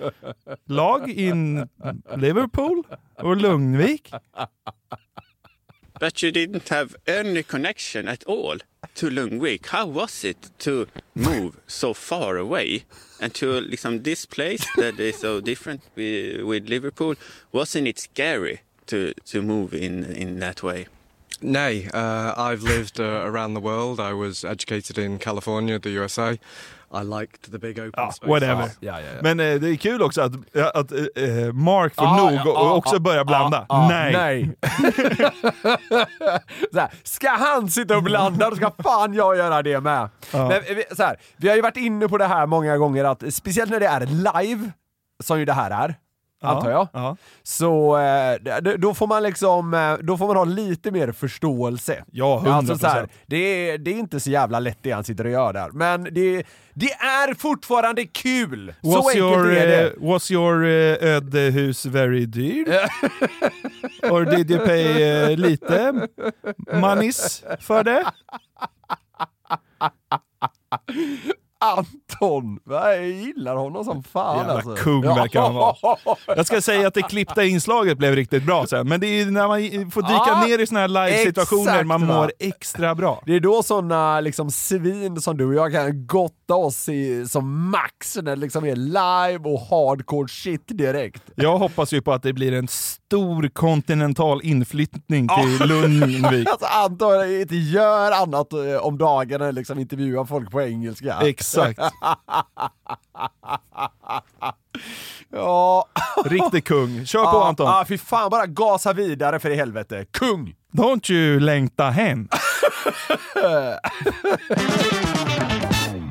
lag in Liverpool or Lugnvik? But you didn't have any connection at all to Lungvik. How was it to move so far away and to liksom, this place that is so different with, with Liverpool? Wasn't it scary to, to move in, in that way? Nay, uh, I've lived uh, around the world. I was educated in California, the USA. I liked the big open Ja, space. whatever. Ja, ja, ja. Men eh, det är kul också att, att eh, Mark får Ja, nog ja, och ja, också ja, börjar blanda. ja, ja, nej. nej. så här, ska han sitta och blanda, då ska fan jag göra det med. Men, vi, så här, vi har ju varit inne på det här många gånger, att speciellt när det är live, som ju det här är, antar jag, Ja. så eh, då får man liksom, eh, då får man ha lite mer förståelse. Ja, 100%. Alltså, så här, det, är, det är inte så jävla lätt det han sitter och gör där, men det, det är fortfarande kul! så Was enkelt your, är det. eh, was your uh, ödehus very dyr? Or did you pay eh, lite moneys för det? Anton! Jag gillar honom som fan Jävla alltså. kung verkar han vara. Jag ska säga att det klippta inslaget blev riktigt bra sen, men det är när man får dyka Ja, ner i såna här live-situationer man va? mår extra bra. Det är då såna liksom svin som du och jag kan gotta oss i som max när det liksom är live och hardcore shit direkt. Jag hoppas ju på att det blir en stor kontinental inflyttning till Lundvik. Alltså Anton inte gör annat eh, om dagarna än liksom intervjua folk på engelska. Exakt. ja. Riktig kung. Kör på Anton. Ja, fy fan, bara gasa vidare för i helvete. Kung! Don't you längta hem.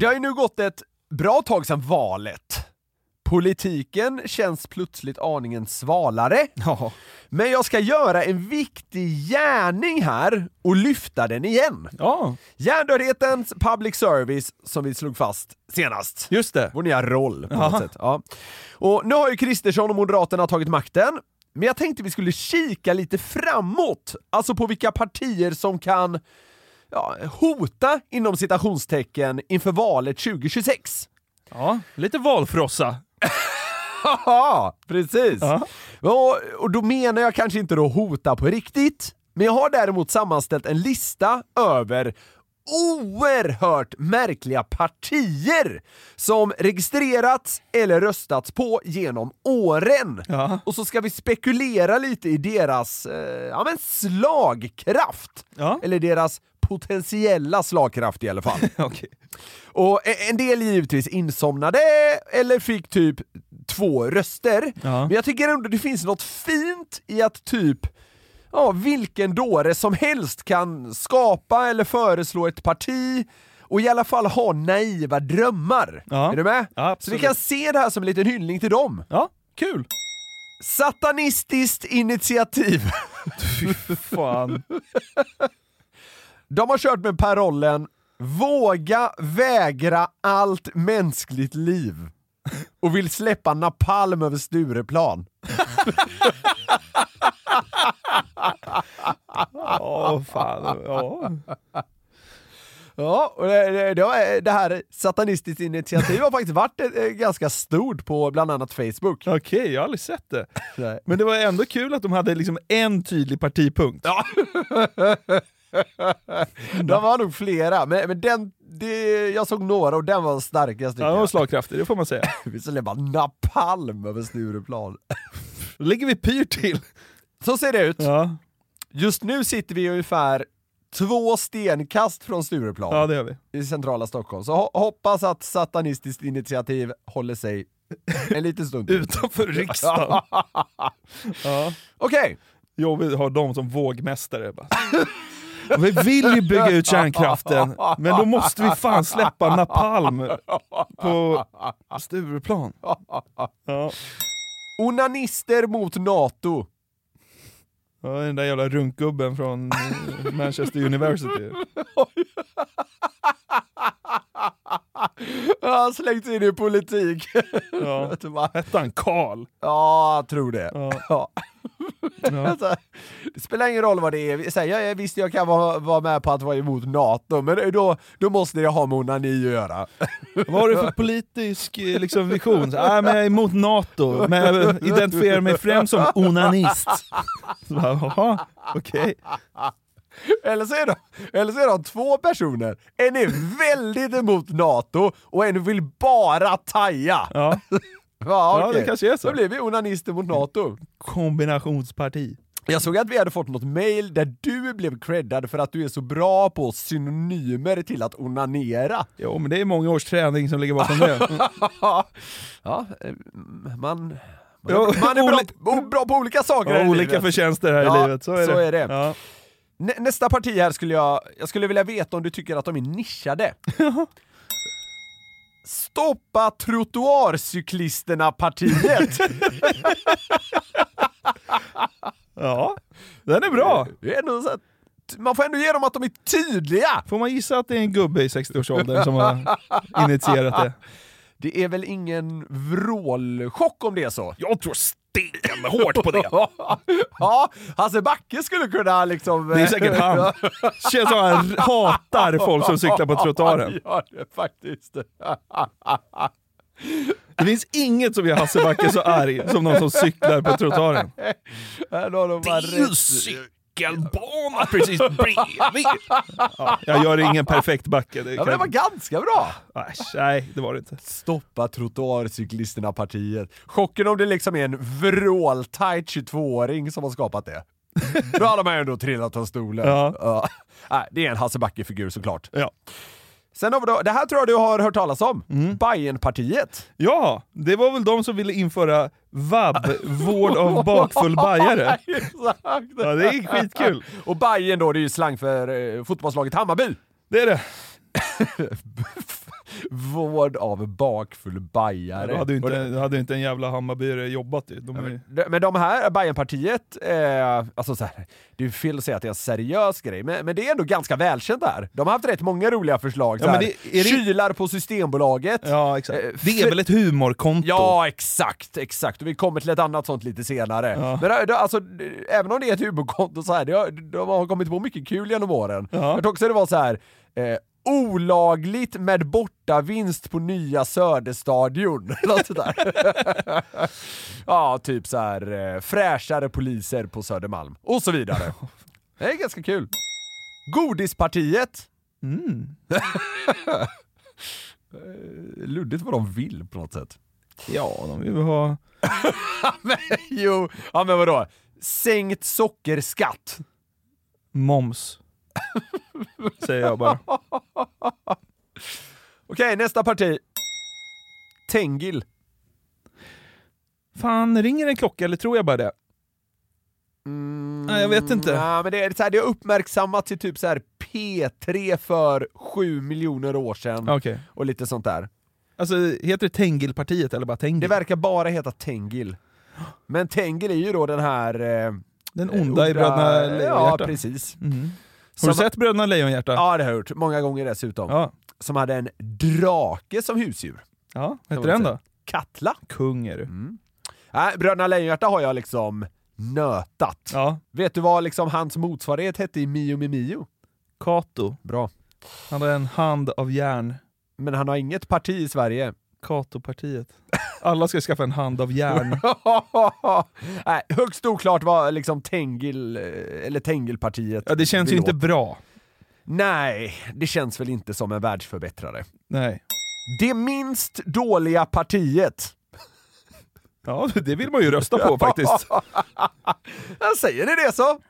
Det har ju nu gått ett bra tag sedan valet. Politiken känns plötsligt aningen svalare. Ja. Men jag ska göra en viktig gärning här och lyfta den igen. Ja. Hjärndödhetens public service som vi slog fast senast. Just det. Vår nya roll på Aha. något sätt. Ja. Och nu har ju Kristersson och Moderaterna tagit makten, men jag tänkte vi skulle kika lite framåt, alltså på vilka partier som kan ja, hota inom citationstecken inför valet 2026. Ja, lite valfrossa. Haha, precis! Ja. Och, och då menar jag kanske inte då hota på riktigt, men jag har däremot sammanställt en lista över oerhört märkliga partier som registrerats eller röstats på genom åren. Ja. Och så ska vi spekulera lite i deras eh, ja, men slagkraft. Ja. Eller deras potentiella slagkraft i alla fall. Okej. Och e- en del givetvis insomnade eller fick typ två röster. Ja. Men jag tycker ändå det finns något fint i att typ ja, vilken dåre som helst kan skapa eller föreslå ett parti och i alla fall ha naiva drömmar. Ja. Är du med? Ja, Så vi kan se det här som en liten hyllning till dem. Ja, kul. Satanistiskt initiativ. Fy fan. De har kört med parollen Våga vägra allt mänskligt liv och vill släppa napalm över Stureplan. Åh fan. Ja. Ja, och det, det, det, här satanistiskt initiativ har faktiskt varit eh, ganska stort på bland annat Facebook. Okej, jag har aldrig sett det. Nej. Men det var ändå kul att de hade liksom en tydlig partipunkt. Ja. De var nog flera, men, men den, det, jag såg några och den var starkast Ja, de var slagkraftig, det får man säga. Vi släppa napalm över Stureplan. Då ligger vi pyrt till. Så ser det ut. Ja, Just nu sitter vi ungefär två stenkast från Stureplan ja det gör vi. i centrala Stockholm. Så ho- hoppas att Satanistiskt initiativ håller sig en liten stund. Utanför riksdagen. Ja. Okej, Jobbigt att ha dem som vågmästare. Vi vill ju bygga ut kärnkraften, men då måste vi fan släppa napalm på Stureplan. Ja. onanister mot NATO. Ja, den där jävla runkgubben från eh, Manchester University. Ja, slängts in i politik. Ja. Hette han Karl? Ja, jag tror det. Ja. Ja. Alltså, det spelar ingen roll vad det är. Så här, jag, visst, jag kan vara, vara med på att vara emot NATO, men då, då måste det ha med onani att göra. Vad har du för politisk eh, liksom, vision? Så, äh, men jag är emot NATO, men jag identifierar mig främst som onanist. Jaha, okej. Eller så, är de, eller så är de två personer. En är väldigt emot NATO och en vill bara taja. Ja, Ja, Ja, okej. det kanske är så. Då blir vi onanister mot NATO. kombinationsparti. Jag såg att vi hade fått något mail där du blev creddad för att du är så bra på synonymer till att onanera. Jo, men det är många års träning som ligger bakom det. ja, eh, man, man, är bra, bra på olika saker Ja, i olika livet. förtjänster här Ja, i livet, så är så det. är det. Ja. Nä, nästa parti här skulle jag, jag skulle vilja veta om du tycker att de är nischade. Stoppa trottoarcyklisterna-partiet! ja, den är bra. Det är ändå så att, man får ändå ge dem att de är tydliga! Får man gissa att det är en gubbe i 60-årsåldern som har initierat det? Det är väl ingen vrålchock om det är så? Jag tror stenhårt på det. ja, Hasse Backe skulle kunna liksom... Det är säkert han. Känns som han hatar folk som cyklar på trottoaren. Ja, det faktiskt. Det finns inget som gör Hasse Backe så arg som någon som cyklar på trottoaren. Det är ju. Cykelbana precis bredvid. Ja, jag gör ingen perfekt backe. Det, Ja, men det var ganska bra! Äsch, nej, det var det inte. Stoppa trottoarcyklisterna-partiet. Chocken om det liksom är en vråltajt 22-åring som har skapat det. Då hade man ju ändå trillat av stolen. Ja. Nej, det är en Hasse Backe-figur såklart. Ja. Sen har vi då, det här tror jag du har hört talas om. Bajenpartiet. Ja, det var väl de som ville införa vab, vård av bakfull bajare. Ja, det är skitkul. Och Bajen då, det är ju slang för eh, fotbollslaget Hammarby. Det är det. Vård av bakfull bajare. Då hade ju inte, då hade inte en jävla Hammarbyare jobbat ju. De är, ju- De- Men de här, Bajenpartiet, eh, alltså så här, det är fel att säga att det är en seriös grej, men, men det är ändå ganska välkänt där. De har haft rätt många roliga förslag. Ja, så men här, det- Kylar på Systembolaget. Ja, exakt. Eh, Det är väl ett humorkonto? Ja, exakt, exakt. Och vi kommer till ett annat sånt lite senare. Ja. Men det, alltså, även om det är ett humorkonto så här, det har, de har kommit på mycket kul genom åren. Ja. Jag tror också det var så här. Eh, olagligt med bortavinst på nya Söderstadion. Något sådär. ja, typ så här eh, fräschare poliser på Södermalm. Och så vidare. Det är ganska kul. Godispartiet. Mm. Eh, Luddigt vad de vill på något sätt. Ja, de vill väl ha... men, jo, ja men vadå? Sänkt sockerskatt. Moms. Säger jag bara. Okej, nästa parti. Tengil. Fan, ringer en klocka eller tror jag bara det? Nej, jag vet inte. Ja, men det, är så här, det har uppmärksammats i typ så här P3 för sju miljoner år sedan. Okej. Och lite sånt där. Alltså, heter det Tengilpartiet eller bara Tengil? Det verkar bara heta Tengil. Men Tengil är ju då den här... Eh, Den onda i Bröderna Ja, Lejonhjärta. precis. Mhm. Har du sett Bröderna Lejonhjärta? Ja, det har jag gjort. Många gånger dessutom. Ja. Som hade en drake som husdjur. Ja, Kan heter den då? Katla. Kung är du. Mm. Nej, Bröderna Lejonhjärta har jag liksom nötat. Ja. Vet du vad liksom hans motsvarighet hette i Mio med Mio? Kato. Bra. Han har en hand av järn. Men han har inget parti i Sverige. Kato-partiet. Alla ska skaffa en hand av järn. Nej, högst oklart vad liksom Tengil, eh, eller Tengilpartiet Ja, det känns ju inte bra. Nej, det känns väl inte som en världsförbättrare. Nej. Det minst dåliga partiet. Ja, det vill man ju rösta på faktiskt. Jag säger ni det så?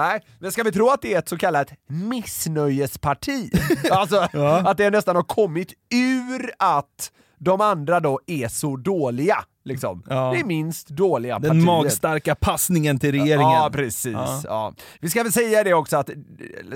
Nej, men ska vi tro att det är ett så kallat missnöjesparti? Alltså, Ja. att det nästan har kommit ur att de andra då är så dåliga. Liksom. Ja. Det är minst dåliga Den partiet. magstarka passningen till regeringen. Ja, precis. Ja. Ja. Vi ska väl säga det också att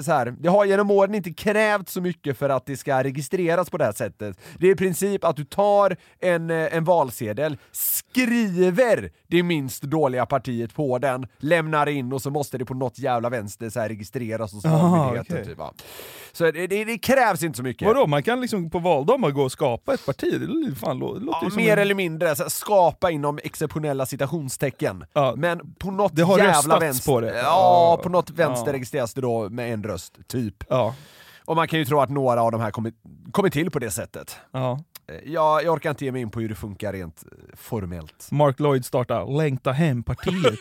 så här, det har genom åren inte krävt så mycket för att det ska registreras på det här sättet. Det är i princip att du tar en, eh, en valsedel, skriver det minst dåliga partiet på den, lämnar in och så måste det på något jävla vänster så här registreras hos Valmyndigheten. okej. Typ, ja. Så det, det, det krävs inte så mycket. Vadå, man kan liksom på valdagen gå och skapa ett parti? Det fan, lå- låter Ja, mer en- eller mindre, så här, skapa inom exceptionella citationstecken. Ja. Men på något Det har jävla vänster, på det. Ja. på något vänster Ja. registreras det då med en röst, typ. Ja. Och man kan ju tro att några av de här kommit, kommit till på det sättet. ja. Eh, Jag, jag orkar inte ge mig in på hur det funkar rent eh, formellt. Mark Lloyd startar Längta hem-partiet.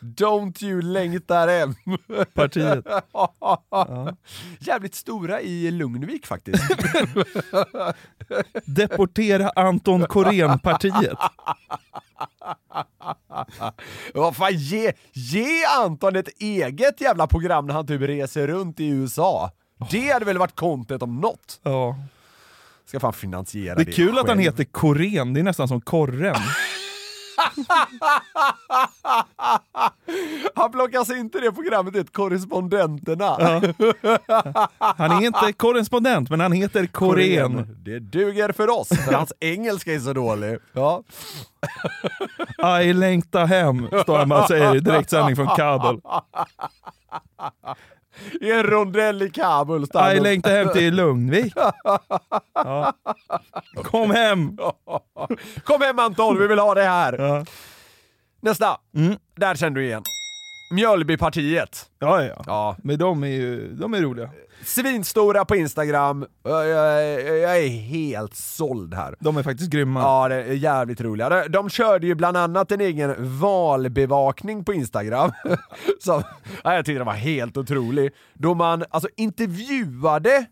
Don't you längtar hem! Partiet. Jävligt stora i Lugnvik faktiskt. Deportera Anton Corén-partiet. Vad fan, ge, ge Anton ett eget jävla program när han typ reser runt i USA. Det hade väl varit content om något? Ja. Ska fan finansiera Det det är kul att han själv. heter Corén, det är nästan som Korren. Han plockas inte det programmet ut, korrespondenterna. Han är inte korrespondent, men han heter Corén. Det duger för oss, för hans engelska är så dålig. Ja. I längta hem, står han och säger i direktsändning från Kabul. I en rondell i Kabul. I och- längtar hem till Lugnvik. Ja. Kom hem! Kom hem Anton, vi vill ha det här! Ja. Nästa. Mm. Där känner du igen. Mjölbypartiet. Ja, ja. Ja. Men de är ju de är roliga. Svinstora på Instagram. Jag, jag, jag är helt såld här. De är faktiskt grymma. Ja, det är jävligt roliga. De, de körde ju bland annat en egen valbevakning på Instagram. Som, ja, jag tyckte den var helt otrolig. Då man alltså intervjuade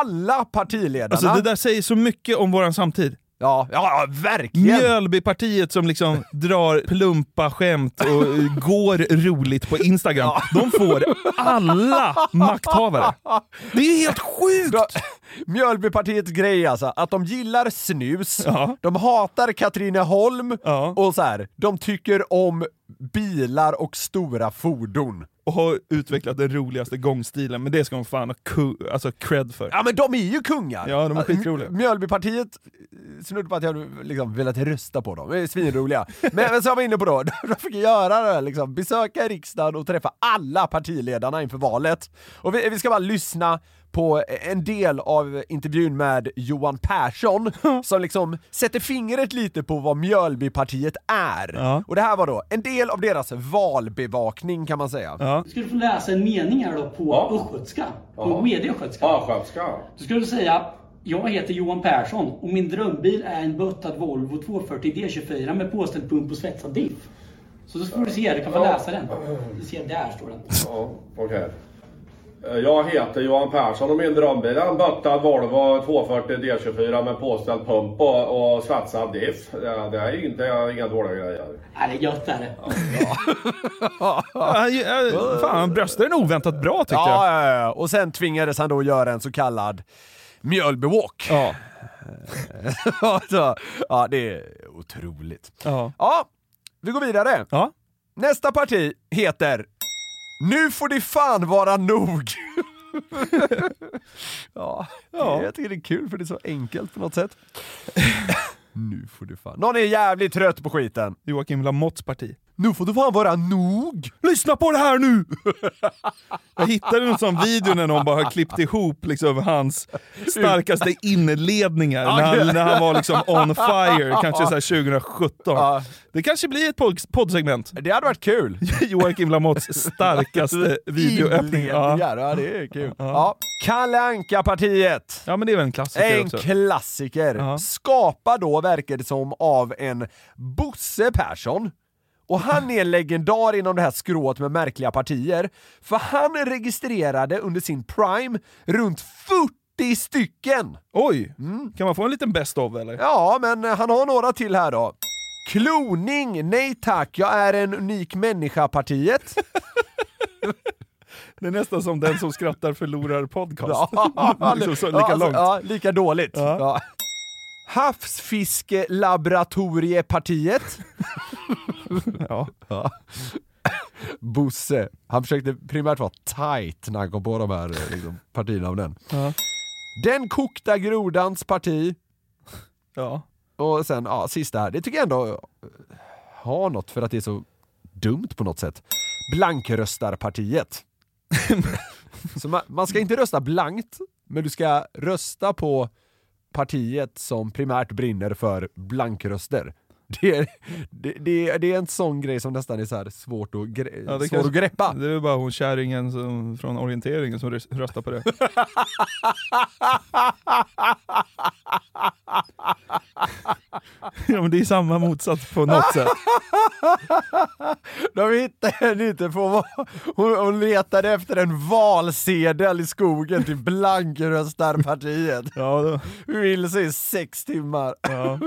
alla partiledarna. Alltså det där säger så mycket om våran samtid. Ja, ja verkligen! Mjölbypartiet som liksom drar plumpa skämt och eh, går roligt på Instagram. De får alla makthavare. Det är helt sjukt! Mjölbypartiets grej alltså, att de gillar snus, Ja. de hatar Katrineholm Ja. och så här, de tycker om bilar och stora fordon. Och har utvecklat den roligaste gångstilen, men det ska de fan ha alltså cred för. Ja men de är ju kungar! Ja, de är skitroliga. Mjölbypartiet, eh, snudd på att jag liksom velat rösta på dem, de är svinroliga. men, men som jag var inne på då, de fick göra det liksom, besöka riksdagen och träffa alla partiledarna inför valet. Och vi, vi ska bara lyssna på en del av intervjun med Johan Persson, som liksom sätter fingret lite på vad Mjölbypartiet är. Ja. Och det här var då en del av deras valbevakning kan man säga. Ja. Ska du få läsa en mening här då på östgötska? På medieöstgötska. Östgötska. Då ska du säga jag heter Johan Persson och min drömbil är en böttad Volvo 240 D24 med påställd pump och svetsad diff. Så då får du se, du kan få läsa den. Du ser, där står den. Ja, okej. Eh, Jag heter Johan Persson och min drömbil är en böttad Volvo 240 D24 med påställd pump och, och svetsad diff. Det, det är inte inga dåliga grejer. Nej, det är gött är det. Ja, ja, fan, han bröstade den oväntat bra tyckte jag. Ja, ja, ja, och sen tvingades han då göra en så kallad Mjölbywalk. Ja. Ja, det är otroligt. Ja. Ja, vi går vidare. Ja. Nästa parti heter Nu får det fan vara nog. ja, Ja. jag tycker det är kul för det är så enkelt på något sätt. nu får det fan... Någon är jävligt trött på skiten. Joakim Lamotts parti. Nu får det fan vara nog! Lyssna på det här nu! Jag hittade en sån video när någon bara har klippt ihop liksom hans starkaste inledningar när han, när han var liksom on fire, kanske så här 2017. Ja. Det kanske blir ett podd- poddsegment. Det hade varit kul. Joakim Lamotts starkaste videoöppning. Ja. Ja det är kul. Ja. Ja. Kalle Anka-partiet. ja, men det är väl en klassiker En också. klassiker. Ja. Skapad då, verkar det som, av en Bosse Persson. Och han är en legendar inom det här skrået med märkliga partier. För han registrerade under sin prime runt 40 stycken! Oj! Kan man få en liten best of eller? Ja, men han har några till här då. Kloning, nej tack, jag är en unik människa-partiet. Det är nästan som den som skrattar förlorar podcast. Ja, liksom så, ja, lika alltså, långt. Ja, lika dåligt. Ja. Havsfiskelaboratoriepartiet. Ja. Ja. Bosse, han försökte primärt vara tight när han kom på de här liksom, partinamnen. Ja. Den kokta grodans parti. Ja. Och sen, ja, sista här. Det tycker jag ändå eh, har något för att det är så dumt på något sätt. Blankröstarpartiet. så man, man ska inte rösta blankt, men du ska rösta på partiet som primärt brinner för blankröster. Det är, det, det, det är en sån grej som nästan är så svårt att, gre- Ja, det, svår att greppa. det är väl bara hon kärringen som, från orienteringen som rös- röstar på det. ja men det är samma motsats på något sätt. De hittade henne inte på vad- hon, hon letade efter en valsedel i skogen till blankröstarpartiet. Ja, då, Vilse i sex timmar. ja.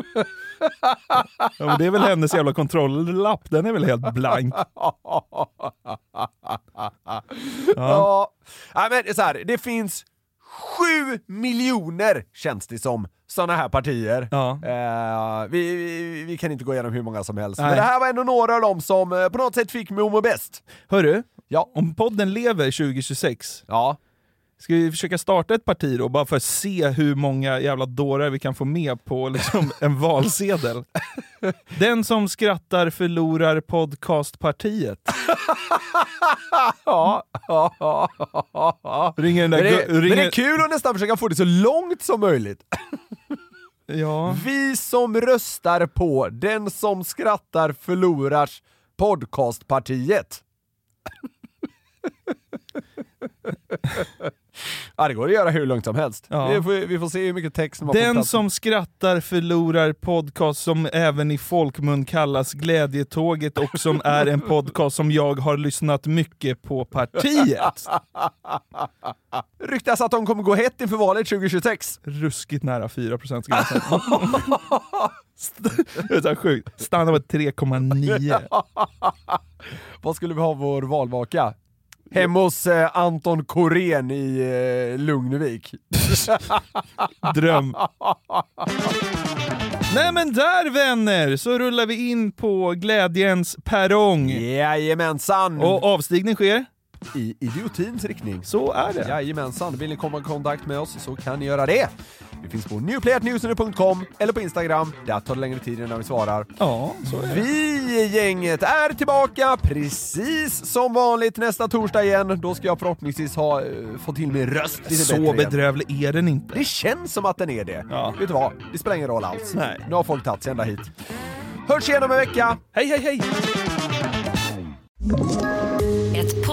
ja men det är väl hennes jävla kontrolllapp, den är väl helt blank. Ja. ja. men så här, det finns sju miljoner känns det som, sådana här partier. Ja. Eh, vi, vi, vi kan inte gå igenom hur många som helst, Nej. men det här var ändå några av dem som eh, på något sätt fick mig att må bäst. Hörru, Ja. om podden lever 2026, Ja. Ska vi försöka starta ett parti då, bara för att se hur många jävla dårar vi kan få med på liksom, en valsedel? Den som skrattar förlorar podcastpartiet. Ja, ja, ja, ja. Ringer den där Men det, men det är kul att nästan försöka få det så långt som möjligt. Ja. Vi som röstar på Den som skrattar förlorar podcastpartiet. Ja, det går att göra hur långt som helst. Ja. Vi, får, vi får se hur mycket text som Den som skrattar förlorar podcast som även i folkmun kallas Glädjetåget och som är en podcast som jag har lyssnat mycket på partiet. Ryktas att de kommer gå hett inför valet 2026. Ruskigt nära 4% gränsen. här sjukt. Stanna på 3,9. Vad skulle vi ha vår valvaka? Hemma hos eh, Anton Korén i eh, Lugnevik. Dröm. Nej men där vänner, så rullar vi in på glädjens perrong. Jajamensan! Och avstigning sker? I idiotins riktning. Så är det. Jajamensan, vill ni komma i kontakt med oss så kan ni göra det. Vi finns på newplayatnewsner.com eller på Instagram. Där tar det längre tid innan vi svarar. Ja, så är det. Vi gänget är tillbaka precis som vanligt nästa torsdag igen. Då ska jag förhoppningsvis ha eh, fått till min röst lite Så bättre igen. bedrövlig är den inte. Det känns som att den är det. Ja. Vet du vad? Det spelar ingen roll alls. Nej. Nu har folk tagit sig ända hit. Hörs igen om en vecka. Hej, hej, hej!